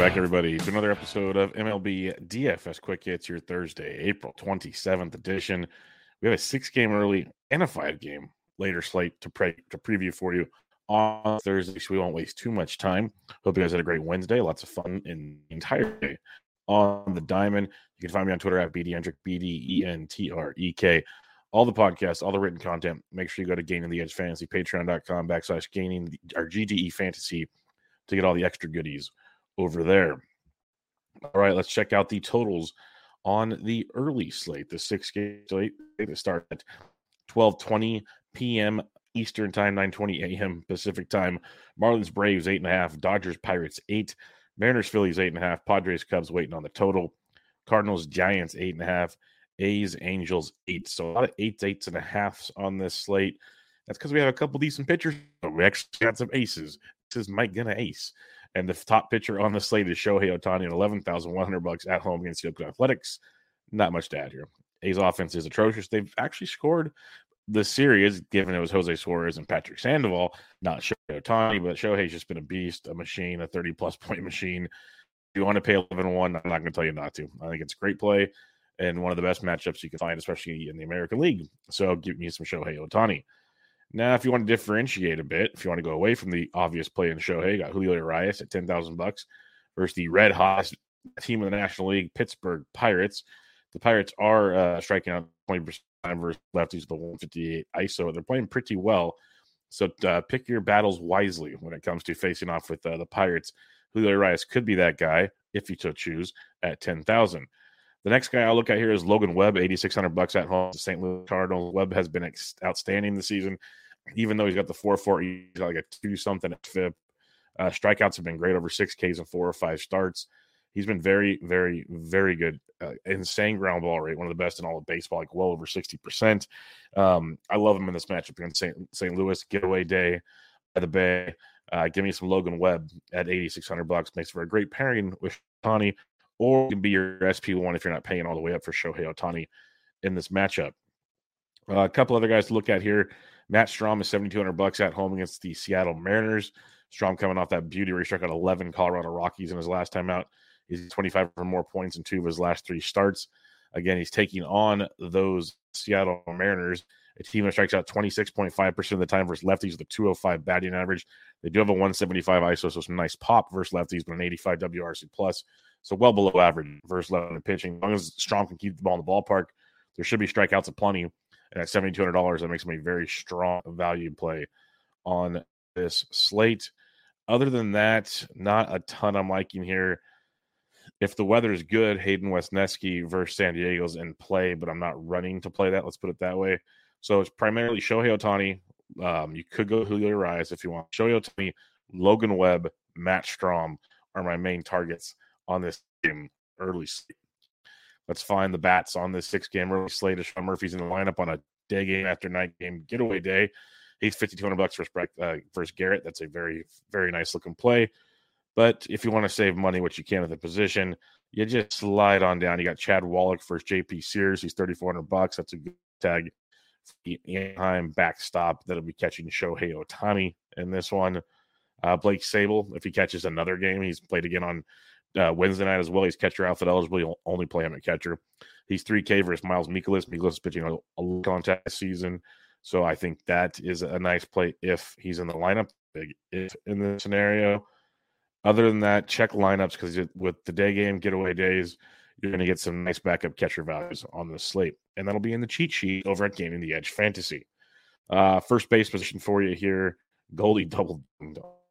Back, everybody, to another episode of MLB DFS Quick Hits, your Thursday, April 27th edition. We have a six game early and a five game later slate to, pre- to preview for you on Thursday, so we won't waste too much time. Hope you guys had a great Wednesday. Lots of fun in the entire day on the diamond. You can find me on Twitter at BDentrek, B D E N T R E K. All the podcasts, all the written content. Make sure you go to Gaining the Edge Fantasy, patreon.com backslash gaining our GDE fantasy to get all the extra goodies over there. All right, let's check out the totals on the early slate, the six game slate. They start at 12:20 p.m. Eastern time, 9:20 a.m. Pacific time. Marlins Braves eight and a half, Dodgers Pirates eight, Mariners Phillies eight and a half, Padres Cubs waiting on the total, Cardinals Giants eight and a half, A's Angels eight. So a lot of eights, eights and a halfs on this slate. That's because we have a couple decent pitchers. We actually got some aces. This is Mike gonna ace. And the top pitcher on the slate is Shohei Ohtani at 11,100 bucks at home against the Oakland Athletics. Not much to add here. A's offense is atrocious. They've actually scored the series, given it was Jose Suarez and Patrick Sandoval, not Shohei Ohtani, but Shohei's just been a beast, a machine, a 30 plus point machine. If you want to pay 11 1, I'm not going to tell you not to. I think it's a great play and one of the best matchups you can find, especially in the American League. So give me some Shohei Ohtani. Now, if you want to differentiate a bit, if you want to go away from the obvious play in Shohei, got Julio Urias at ten thousand bucks versus the red hot team of the National League, Pittsburgh Pirates. The Pirates are uh, striking out twenty percent versus lefties, the one fifty eight ISO. They're playing pretty well, so uh, pick your battles wisely when it comes to facing off with uh, the Pirates. Julio Urias could be that guy if you so choose at ten thousand. The next guy I'll look at here is Logan Webb, 8600 bucks at home. The St. Louis Cardinals. Webb has been ex- outstanding this season, even though he's got the 4 4, he's got like a 2 something at FIP. Uh, strikeouts have been great over six Ks and four or five starts. He's been very, very, very good. Uh, insane ground ball rate, one of the best in all of baseball, like well over 60%. Um, I love him in this matchup against St. St. Louis. Getaway day at the Bay. Uh, give me some Logan Webb at 8600 bucks. Makes for a great pairing with Tani or can be your SP1 if you're not paying all the way up for Shohei Ohtani in this matchup. Uh, a couple other guys to look at here. Matt Strahm is 7,200 bucks at home against the Seattle Mariners. Strahm coming off that beauty where he struck out 11 Colorado Rockies in his last time out. He's 25 or more points in two of his last three starts. Again, he's taking on those Seattle Mariners, a team that strikes out 26.5% of the time versus lefties with a 205 batting average. They do have a 175 ISO, so some nice pop versus lefties, but an 85 WRC plus. So well below average versus left pitching. As long as Strahm can keep the ball in the ballpark, there should be strikeouts aplenty. And at seventy two hundred dollars, that makes a very strong value play on this slate. Other than that, not a ton I'm liking here. If the weather is good, Hayden Wesneski versus San Diego's in play, but I'm not running to play that. Let's put it that way. So it's primarily Shohei Ohtani. Um, you could go Julio Urias if you want. Shohei Ohtani, Logan Webb, Matt Strahm are my main targets on this game early slate. Let's find the bats on this six game early slate. If Sean Murphy's in the lineup on a day game after night game getaway day. He's 5200 bucks for uh, versus Garrett. That's a very, very nice looking play. But if you want to save money, which you can at the position, you just slide on down. You got Chad Wallach versus JP Sears. He's 3400 bucks. That's a good tag. Anaheim backstop that'll be catching Shohei Ohtani in this one. Uh, Blake Sabol, if he catches another game, he's played again on uh, Wednesday night as well. He's catcher outfit eligible. He'll only play him at catcher. He's 3K versus Miles Mikolas. Mikolas is pitching a, a contact season. So I think that is a nice play if he's in the lineup. If in the scenario. Other than that, check lineups because with the day game getaway days, you're going to get some nice backup catcher values on the slate. And that'll be in the cheat sheet over at Gaining the Edge Fantasy. Uh, first base position for you here. Goldie double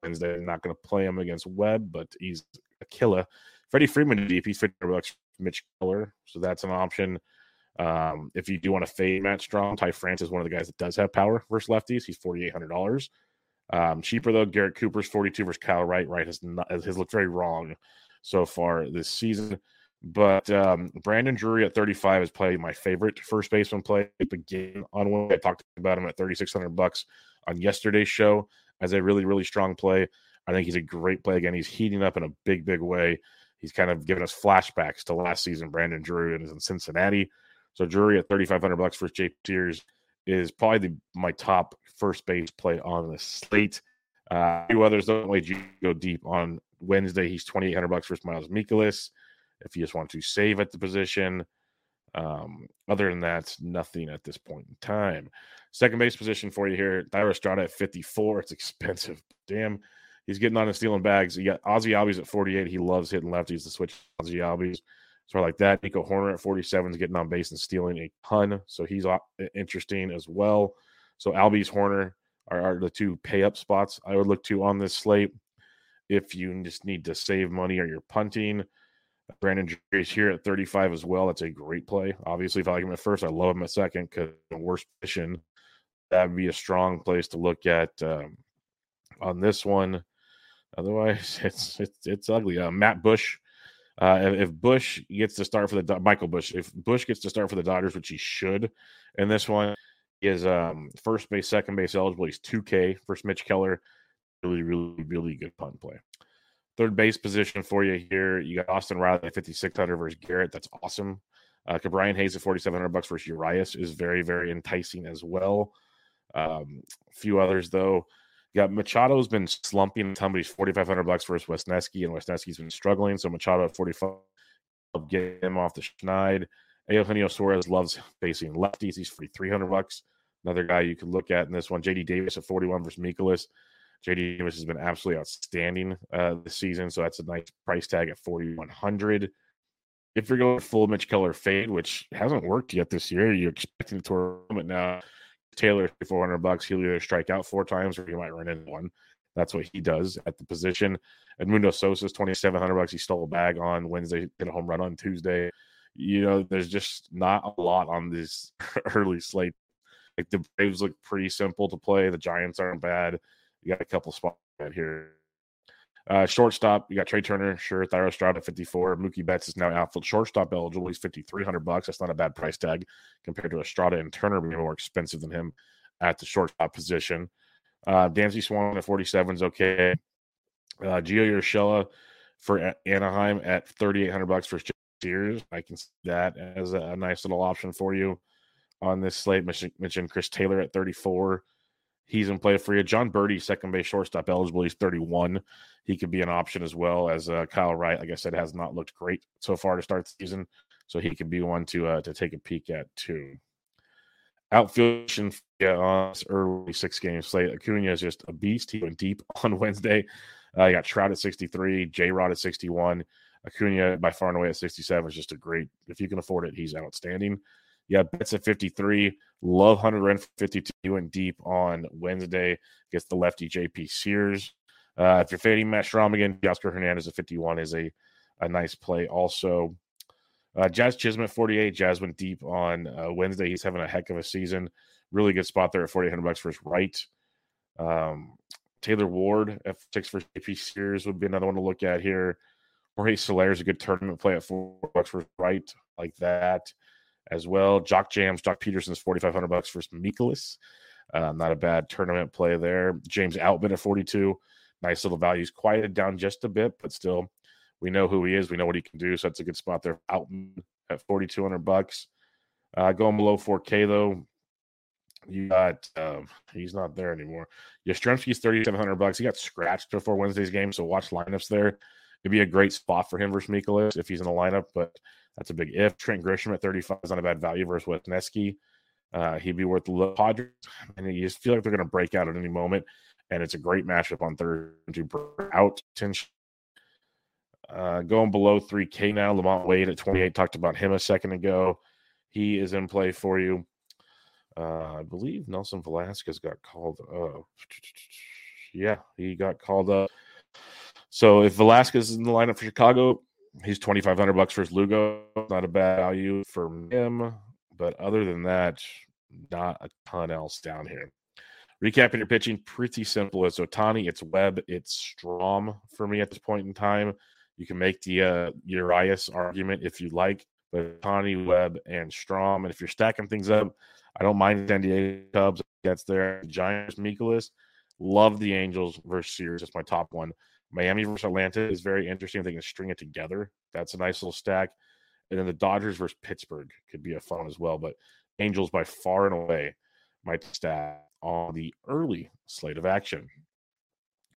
Wednesday. Not going to play him against Webb, but he's a killer. Freddie Freeman. He's 50 bucks. Mitch Keller, so that's an option. Um, if you do want to fade Matt Strahm, Ty France is one of the guys that does have power versus lefties. He's forty eight hundred dollars. Um, cheaper though, Garrett Cooper's forty two versus Kyle Wright. Wright has not, has looked very wrong so far this season. But um, Brandon Drury at 35 is probably my favorite first baseman play again on one. I talked about him at 3,600 bucks on yesterday's show as a really, really strong play. I think he's a great play again. He's heating up in a big, big way. He's kind of giving us flashbacks to last season. Brandon Drury is in Cincinnati. So Drury at 3,500 bucks for Jay Tears is probably the, my top first base play on the slate. Uh, few others don't wait you go deep on Wednesday. He's 2,800 bucks for Miles Mikolas if you just want to save at the position. Um, other than that, nothing at this point in time. Second base position for you here, Thairo Estrada at 54. It's expensive. Damn. He's getting on and stealing bags. You got Ozzie Albies at 48. He loves hitting lefties to switch Ozzie Albies. So like that. Nico Hoerner at 47 is getting on base and stealing a ton. So he's interesting as well. So Albies, Hoerner are, are the two pay up spots I would look to on this slate. If you just need to save money or you're punting, Brandon Drury's here at 35 as well. That's a great play. Obviously, if I like him at first, I love him at second because worst position, that would be a strong place to look at um, on this one. Otherwise, it's it's it's ugly. Uh, Matt Bush. Uh, if, Busch gets to start for the Michael Busch, if Busch gets to start for the Dodgers, which he should, in this one, is um, first base, second base eligible. He's 2K versus Mitch Keller. Really, really, really good punt play. Third base position for you here. You got Austin Riley at 5,600 versus Garrett. That's awesome. Uh, Brian Hayes at 4,700 bucks versus Urias is very, very enticing as well. Um, a few others though. You got Machado's been slumping. Somebody's 4,500 bucks versus Wesneski, and Wesneski's been struggling. So Machado at 45, get him off the schneid. Eugenio Suarez loves facing lefties. He's free 300 bucks. Another guy you could look at in this one. JD Davis at 41 versus Mikolas. JD Davis has been absolutely outstanding uh, this season, so that's a nice price tag at 4100 If you're going full Mitch Keller fade, which hasn't worked yet this year, you're expecting the tournament now. Taylor, 400 bucks. He'll either strike out four times or he might run into one. That's what he does at the position. Edmundo Sosa's 2,700 bucks. He stole a bag on Wednesday, hit a home run on Tuesday. You know, there's just not a lot on this early slate. Like the Braves look pretty simple to play. The Giants aren't bad. You got a couple spots here. Uh, shortstop, you got Trea Turner, sure. Thairo Estrada, 54. Mookie Betts is now outfield shortstop eligible. He's 5,300 bucks. That's not a bad price tag compared to Estrada and Turner being more expensive than him at the shortstop position. Uh, Dansby Swanson at 47 is okay. Uh, Gio Urshela for Anaheim at 3,800 bucks for Sears. I can see that as a nice little option for you on this slate. Mentioned Chris Taylor at 34. He's in play for you. Jon Berti, second base shortstop eligible. He's 31. He could be an option as well as uh, Kyle Wright. Like I said, has not looked great so far to start the season, so he could be one to uh, to take a peek at too. Outfield yeah, on this early six game slate. Acuna is just a beast. He went deep on Wednesday. Uh, you got Trout at 63, J Rod at 61. Acuna by far and away at 67 is just a great. If you can afford it, he's outstanding. Yeah, Betts at 53. Love Hunter Ren 52 and deep on Wednesday against the lefty JP Sears. Uh, if you're fading Matt again, Oscar Hernandez at 51 is a, a nice play. Also, uh, Jazz Chisholm 48. Jazz went deep on uh, Wednesday. He's having a heck of a season. Really good spot there at 4,800 bucks for his right. Um, Taylor Ward at six for JP Sears would be another one to look at here. Jorge Soler is a good tournament play at four bucks for right, like that as well. Jock Jams, Joc Pederson's 4,500 bucks for Mikolas. Uh, not a bad tournament play there. James Outman at 42. Nice little values. Quieted down just a bit, but still, we know who he is. We know what he can do. So that's a good spot there. Outman at 4,200 bucks. Uh, going below 4K though, you got um, he's not there anymore. Yastrzemski's 3,700 bucks. He got scratched before Wednesday's game, so watch lineups there. It'd be a great spot for him versus Mikolas if he's in the lineup, but that's a big if. Trent Grisham at 35 is not a bad value versus Wesneski. Uh, he'd be worth the Padres, and you just feel like they're going to break out at any moment. And it's a great matchup on Thursday to out Uh, going below 3K now. LaMonte Wade at 28. Talked about him a second ago. He is in play for you. Uh, I believe Nelson Velazquez got called up. Yeah, he got called up. So if Velazquez is in the lineup for Chicago, he's 2500 bucks for his Lugo. Not a bad value for him. But other than that, not a ton else down here. Recapping your pitching, pretty simple. It's Ohtani, it's Webb, it's Strahm for me at this point in time. You can make the uh, Urias argument if you like, but Ohtani, Webb, and Strahm. And if you're stacking things up, I don't mind San Diego Cubs. Gets there. Giants, Mikolas. Love the Angels versus Sears. That's my top one. Miami versus Atlanta is very interesting. If they can string it together, that's a nice little stack. And then the Dodgers versus Pittsburgh could be a fun as well. But Angels by far and away my stack on the early slate of action.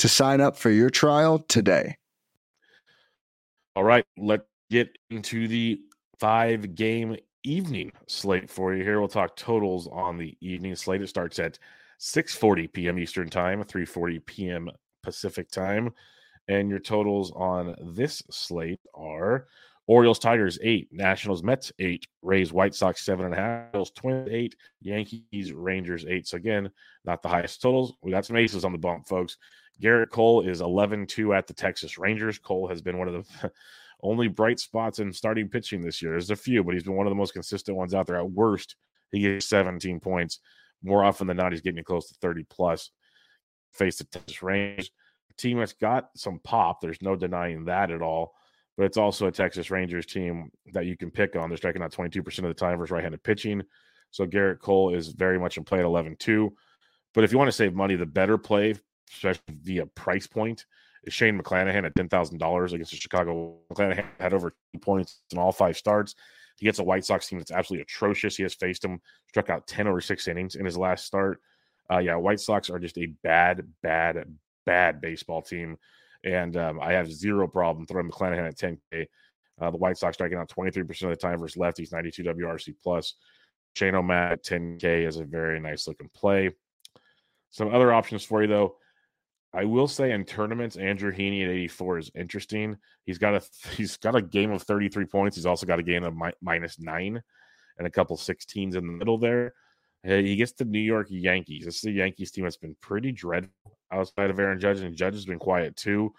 to sign up for your trial today. All right, let's get into the five game evening slate for you here. We'll talk totals on the evening slate. It starts at 6:40 p.m. Eastern Time, 3:40 p.m. Pacific Time, and your totals on this slate are Orioles Tigers eight, Nationals Mets eight, Rays White Sox seven and a half, Bills Twins eight, Yankees Rangers eight. So again, not the highest totals. We got some aces on the bump, folks. Gerrit Cole is 11-2 at the Texas Rangers. Cole has been one of the only bright spots in starting pitching this year. There's a few, but he's been one of the most consistent ones out there. At worst, he gets 17 points. More often than not, he's getting close to 30 plus. Face the Texas Rangers. Team that's got some pop. There's no denying that at all. But it's also a Texas Rangers team that you can pick on. They're striking out 22% of the time versus right handed pitching. So Gerrit Cole is very much in play at 11 2. But if you want to save money, the better play, especially via price point, is Shane McClanahan at $10,000 against the Chicago. McClanahan had over two points in all five starts. He gets a White Sox team that's absolutely atrocious. He has faced them, struck out 10 over six innings in his last start. Uh, yeah, White Sox are just a bad, bad, bad baseball team. And um, I have zero problem throwing McClanahan at 10K. Uh, the White Sox striking out 23% of the time versus lefties, 92 WRC plus. Shane O'Mac at 10K is a very nice looking play. Some other options for you, though. I will say in tournaments, Andrew Heaney at 84 is interesting. He's got a he's got a game of 33 points. He's also got a game of mi- minus nine and a couple 16s in the middle there. He gets the New York Yankees. This is a Yankees team that's been pretty dreadful outside of Aaron Judge, and Judge has been quiet too.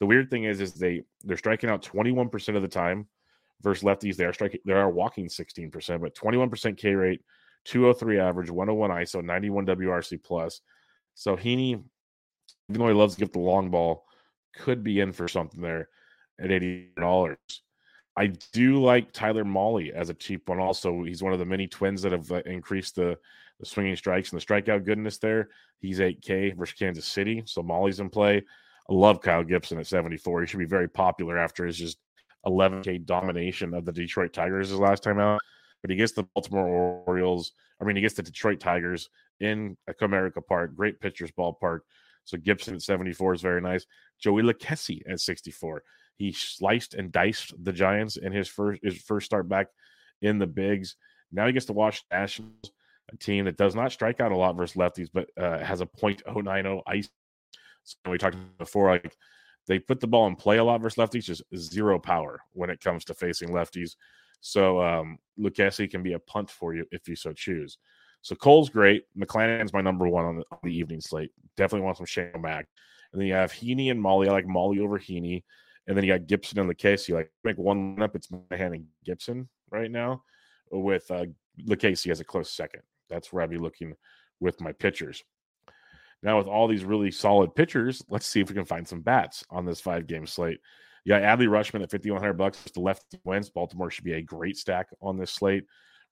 The weird thing is, is they they're striking out 21% of the time versus lefties. They are striking, they are walking 16%, but 21% K rate, 203 average, 101 ISO, 91 WRC plus. So Heaney even though he loves to give the long ball, could be in for something there at eighty dollars. I do like Tyler Mahle as a cheap one. Also, he's one of the many twins that have uh, increased the, the swinging strikes and the strikeout goodness there. He's 8K versus Kansas City, so Mahle's in play. I love Kyle Gibson at 74. He should be very popular after his just 11K domination of the Detroit Tigers his last time out. But he gets the Baltimore Orioles. I mean, he gets the Detroit Tigers in a Comerica Park, great pitcher's ballpark. So Gibson at 74 is very nice. Joey Lucchesi at 64. He sliced and diced the Giants in his first his first start back in the bigs. Now he gets to watch Nationals, a team that does not strike out a lot versus lefties, but uh, has a .090 ice. So we talked before, like they put the ball in play a lot versus lefties, just zero power when it comes to facing lefties. So um, Lucchesi can be a punt for you if you so choose. So Cole's great. McClanahan's my number one on the, on the evening slate. Definitely want some Shane Mack. And then you have Heaney and Mahle. I like Mahle over Heaney. And then you got Gibson and Lucchesi. Like make one up. It's Monahan and Gibson right now, with uh, Lucchesi as a close second. That's where I'd be looking with my pitchers. Now, with all these really solid pitchers, let's see if we can find some bats on this five game slate. Yeah, Adley Rutschman at 5100 bucks. The left wins. Baltimore should be a great stack on this slate.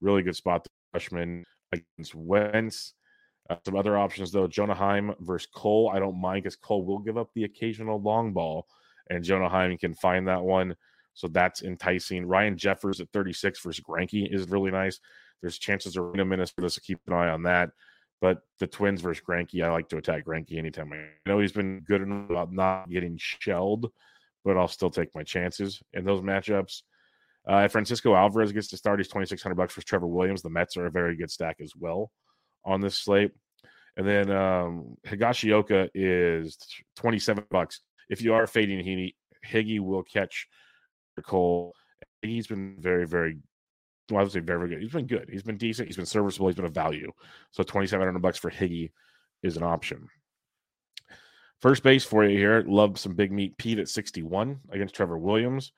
Really good spot. Rutschman against Wentz. Uh, some other options though: Jonah Heim versus Cole. I don't mind because Cole will give up the occasional long ball, and Jonah Heim can find that one. So that's enticing. Ryan Jeffers at 36 versus Greinke is really nice. There's chances of a Minnesota, so keep an eye on that. But the Twins versus Greinke, I like to attack Greinke anytime. I know he's been good enough about not getting shelled, but I'll still take my chances in those matchups. Uh, Francisco Alvarez gets to start. He's 2600 bucks for Trevor Williams. The Mets are a very good stack as well on this slate. And then um, Higashioka is 27 bucks. If you are fading Heaney, Higgy will catch Cole. He's been very, very well, I would say very, very good. He's been good. He's been decent. He's been serviceable. He's been a value. So 2700 bucks for Higgy is an option. First base for you here. Love some big meat Pete at 61 against Trevor Williams.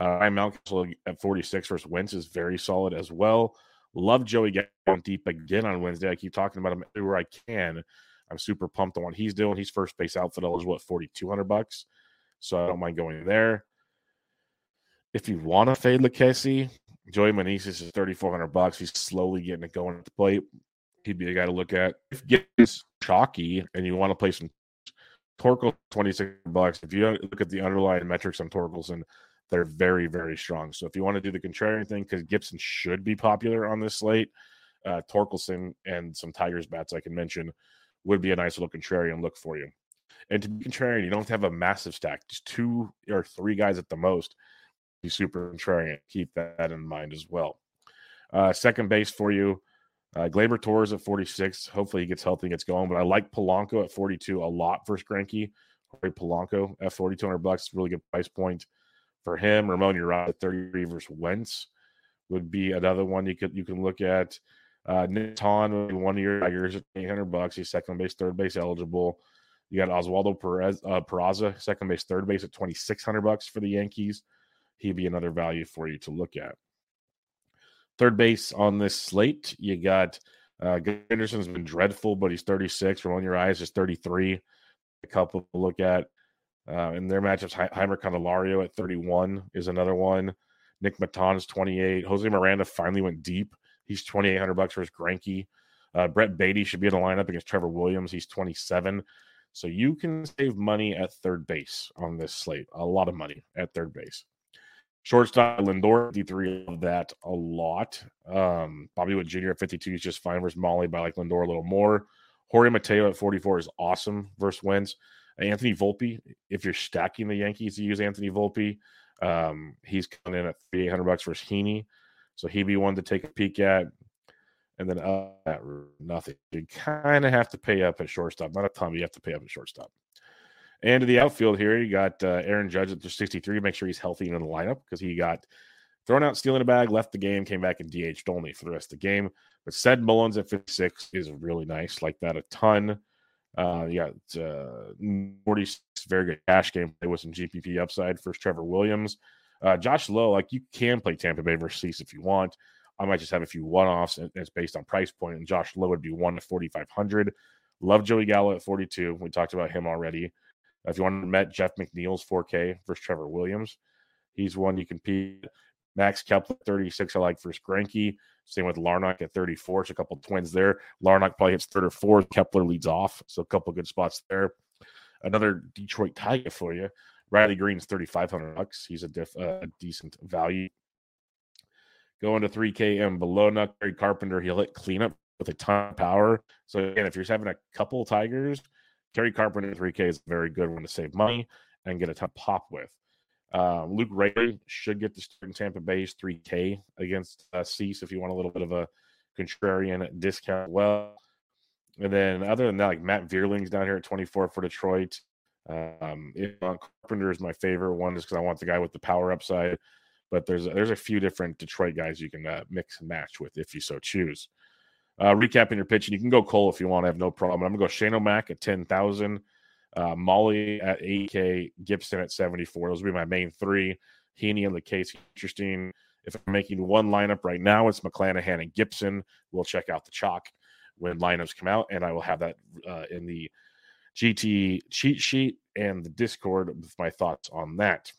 Uh, I'm Mountcastle at 46 versus Wentz is very solid as well. Love Joey going deep again on Wednesday. I keep talking about him everywhere I can. I'm super pumped on what he's doing. He's first base outfit is what 4,200 bucks, so I don't mind going there. If you want to fade Lucchesi, Joey Meneses is 3,400 bucks. He's slowly getting it going at the plate. He'd be a guy to look at. If gets chalky and you want to play some Torkel, 26 bucks. If you look at the underlying metrics on Torkelson, they're very, very strong. So if you want to do the contrarian thing, because Gibson should be popular on this slate, uh, Torkelson and some Tigers bats I can mention would be a nice little contrarian look for you. And to be contrarian, you don't have to have a massive stack, just two or three guys at the most. Be super contrarian. Keep that in mind as well. Uh, second base for you, uh, Gleyber Torres at 46. Hopefully he gets healthy and gets going. But I like Polanco at 42 a lot versus Greinke. Great Polanco at 4,200 bucks, really good price point for him. Ramon Urias at 33 versus Wentz would be another one you could you can look at. Uh, Nick Ton one your Tigers 800 bucks. He's second base, third base eligible. You got Oswaldo Perez, uh, Peraza, second base, third base at 2,600 bucks for the Yankees. He'd be another value for you to look at. Third base on this slate, you got uh, Anderson's been dreadful, but he's 36. Ramon Urias is 33. A couple to look at. Uh, in their matchups, Jeimer Candelario at 31 is another one. Nick Maton is 28. Jose Miranda finally went deep. He's 2,800 bucks his Greinke. Uh, Brett Baty should be in the lineup against Trevor Williams. He's 27. So you can save money at third base on this slate. A lot of money at third base. Shortstop Lindor 53 of that a lot. Um, Bobby Witt Jr. at 52 is just fine versus Mahle, but I like Lindor a little more. Jorge Mateo at 44 is awesome versus Wentz. Anthony Volpe, if you're stacking the Yankees you use Anthony Volpe, um, he's coming in at 3,800 bucks versus Heaney. So he'd be one to take a peek at. And then uh, nothing. You kind of have to pay up at shortstop. Not a ton, but you have to pay up at shortstop. And to the outfield here, you got uh, Aaron Judge at 63. Make sure he's healthy in the lineup because he got thrown out, stealing a bag, left the game, came back and DH'd only for the rest of the game. But Ced Mullins at 56 is really nice. Like that a ton. Uh, yeah, uh, 46 very good cash game play with some GPP upside for Trevor Williams. Uh, Josh Lowe, like you can play Tampa Bay versus Cease if you want. I might just have a few one offs, and it's based on price point. And Josh Lowe would be one to 4,500. Love Joey Gallo at 42. We talked about him already. If you want to met Jeff McNeil's 4K versus Trevor Williams, he's one you compete. Max Kepler 36, I like versus Greinke. Same with Larnach at 34. So a couple twins there. Larnach probably hits third or fourth. Kepler leads off. So a couple good spots there. Another Detroit Tiger for you. Riley Greene's 3,500 bucks. He's a, diff, uh, a decent value. Going to 3K and below, Kerry Carpenter, he'll hit cleanup with a ton of power. So again, if you're having a couple Tigers, Kerry Carpenter 3K is a very good one to save money and get a ton of pop with. Um, Luke Ray should get the start in Tampa Bay's 3K against uh, Cease if you want a little bit of a contrarian discount. Well, and then other than that, like Matt Vierling's down here at 24 for Detroit. Um, Carpenter is my favorite one just because I want the guy with the power upside. But there's there's a few different Detroit guys you can uh, mix and match with if you so choose. Uh, recapping your pitch, and you can go Cole if you want. I have no problem. I'm gonna go Shane O'Mac at 10,000 uh, Mahle at 8K, Gibson at 74. Those would be my main three. Heaney and the case interesting. If I'm making one lineup right now, it's McClanahan and Gibson. We'll check out the chalk when lineups come out, and I will have that uh, in the GT cheat sheet and the Discord with my thoughts on that.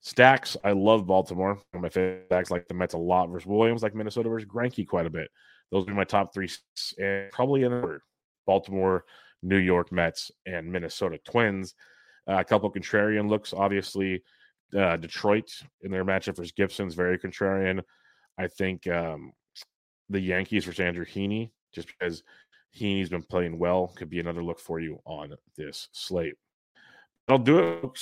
Stacks, I love Baltimore. My favorite stacks, like the Mets a lot versus Williams, like Minnesota versus Greinke quite a bit. Those are my top three, and probably in order: Baltimore, New York Mets, and Minnesota Twins. Uh, a couple contrarian looks, obviously. Uh, Detroit in their matchup versus Gibson's very contrarian. I think um, the Yankees versus Andrew Heaney, just because Heaney's been playing well, could be another look for you on this slate. I'll do it.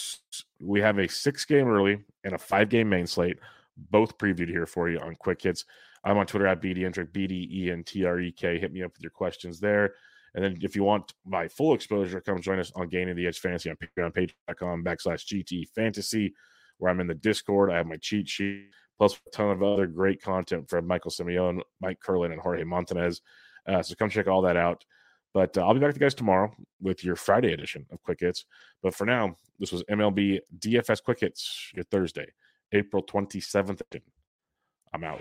We have a six game early and a five game main slate, both previewed here for you on Quick Hits. I'm on Twitter at BDentrek, B-D-E-N-T-R-E-K. Hit me up with your questions there. And then if you want my full exposure, come join us on Gaining the Edge Fantasy on Patreon, patreon.com backslash GT Fantasy, where I'm in the Discord. I have my cheat sheet, plus a ton of other great content from Michael Simeone, Mike Curlin, and Jorge Montanez. Uh, so come check all that out. But uh, I'll be back with you guys tomorrow with your Friday edition of Quick Hits. But for now, this was MLB DFS Quick Hits, your Thursday, April 27th. I'm out.